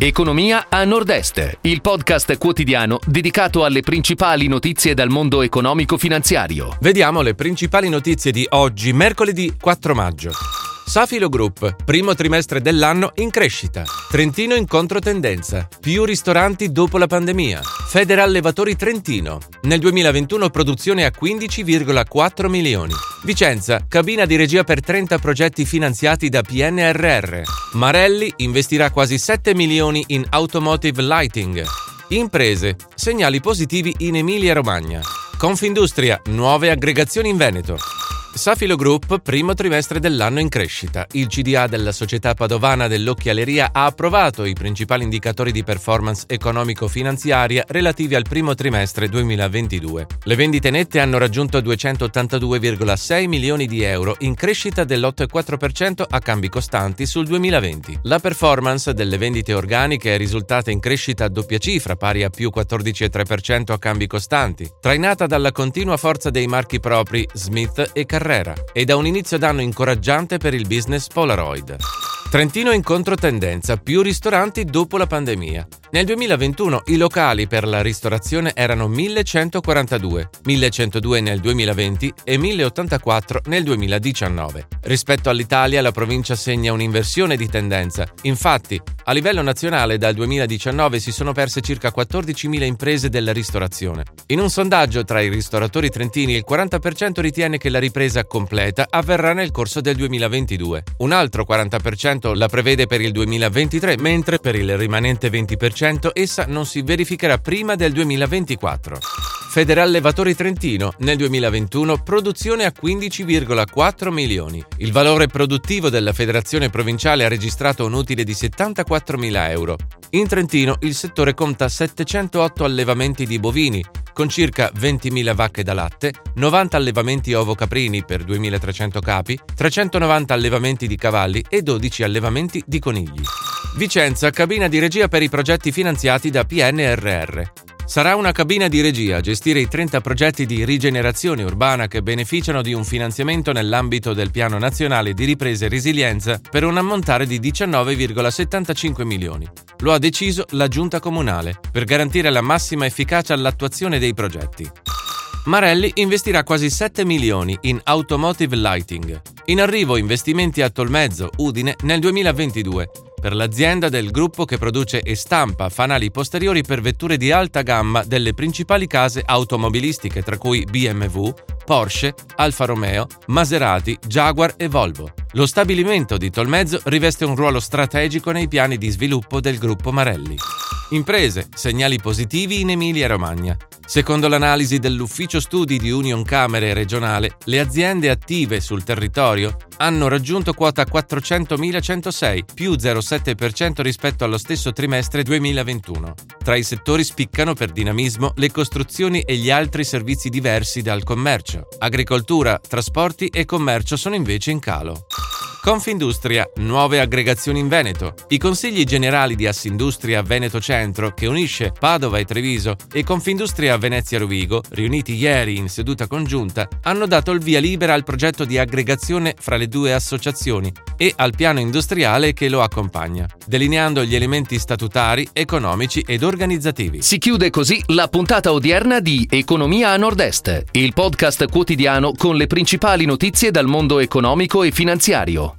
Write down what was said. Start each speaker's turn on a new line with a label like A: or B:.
A: Economia a Nord-Est, il podcast quotidiano dedicato alle principali notizie dal mondo economico-finanziario.
B: Vediamo le principali notizie di oggi, mercoledì 4 maggio. Safilo Group, primo trimestre dell'anno in crescita. Trentino in controtendenza. Più ristoranti dopo la pandemia. Federal Levatori Trentino. Nel 2021 produzione a 15,4 milioni. Vicenza, cabina di regia per 30 progetti finanziati da PNRR. Marelli investirà quasi 7 milioni in automotive lighting. Imprese, segnali positivi in Emilia-Romagna. Confindustria, nuove aggregazioni in Veneto. Safilo Group, primo trimestre dell'anno in crescita. Il CDA della società padovana dell'occhialeria ha approvato i principali indicatori di performance economico-finanziaria relativi al primo trimestre 2022. Le vendite nette hanno raggiunto 282,6 milioni di euro, in crescita dell'8,4% a cambi costanti sul 2020. La performance delle vendite organiche è risultata in crescita a doppia cifra, pari a più 14,3% a cambi costanti, trainata dalla continua forza dei marchi propri Smith e Carrera Carrera e da un inizio d'anno incoraggiante per il business Polaroid. Trentino in controtendenza, più ristoranti dopo la pandemia. Nel 2021 i locali per la ristorazione erano 1142, 1102 nel 2020 e 1084 nel 2019. Rispetto all'Italia la provincia segna un'inversione di tendenza. Infatti, a livello nazionale dal 2019 si sono perse circa 14.000 imprese della ristorazione. In un sondaggio tra i ristoratori trentini il 40% ritiene che la ripresa completa avverrà nel corso del 2022. Un altro 40% la prevede per il 2023, mentre per il rimanente 20% essa non si verificherà prima del 2024. Federal Levatori Trentino nel 2021 produzione a 15,4 milioni. Il valore produttivo della federazione provinciale ha registrato un utile di 74 mila euro. In Trentino il settore conta 708 allevamenti di bovini, con circa 20.000 vacche da latte, 90 allevamenti ovo-caprini per 2.300 capi, 390 allevamenti di cavalli e 12 allevamenti di conigli. Vicenza, cabina di regia per i progetti finanziati da PNRR. Sarà una cabina di regia a gestire i 30 progetti di rigenerazione urbana che beneficiano di un finanziamento nell'ambito del Piano Nazionale di Ripresa e Resilienza per un ammontare di 19,75 milioni. Lo ha deciso la Giunta Comunale per garantire la massima efficacia all'attuazione dei progetti. Marelli investirà quasi 7 milioni in automotive lighting. In arrivo investimenti a Tolmezzo, Udine nel 2022 per l'azienda del gruppo che produce e stampa fanali posteriori per vetture di alta gamma delle principali case automobilistiche tra cui BMW, Porsche, Alfa Romeo, Maserati, Jaguar e Volvo. Lo stabilimento di Tolmezzo riveste un ruolo strategico nei piani di sviluppo del gruppo Marelli. Imprese, segnali positivi in Emilia-Romagna. Secondo l'analisi dell'Ufficio Studi di Union Camere regionale, le aziende attive sul territorio hanno raggiunto quota 400.106, più 0,7% rispetto allo stesso trimestre 2021. Tra i settori spiccano per dinamismo le costruzioni e gli altri servizi diversi dal commercio. Agricoltura, trasporti e commercio sono invece in calo. Confindustria, nuove aggregazioni in Veneto. I consigli generali di Assindustria Veneto Centro, che unisce Padova e Treviso, e Confindustria Venezia Rovigo, riuniti ieri in seduta congiunta, hanno dato il via libera al progetto di aggregazione fra le due associazioni e al piano industriale che lo accompagna, delineando gli elementi statutari, economici ed organizzativi.
A: Si chiude così la puntata odierna di Economia a Nord-Est, il podcast quotidiano con le principali notizie dal mondo economico e finanziario.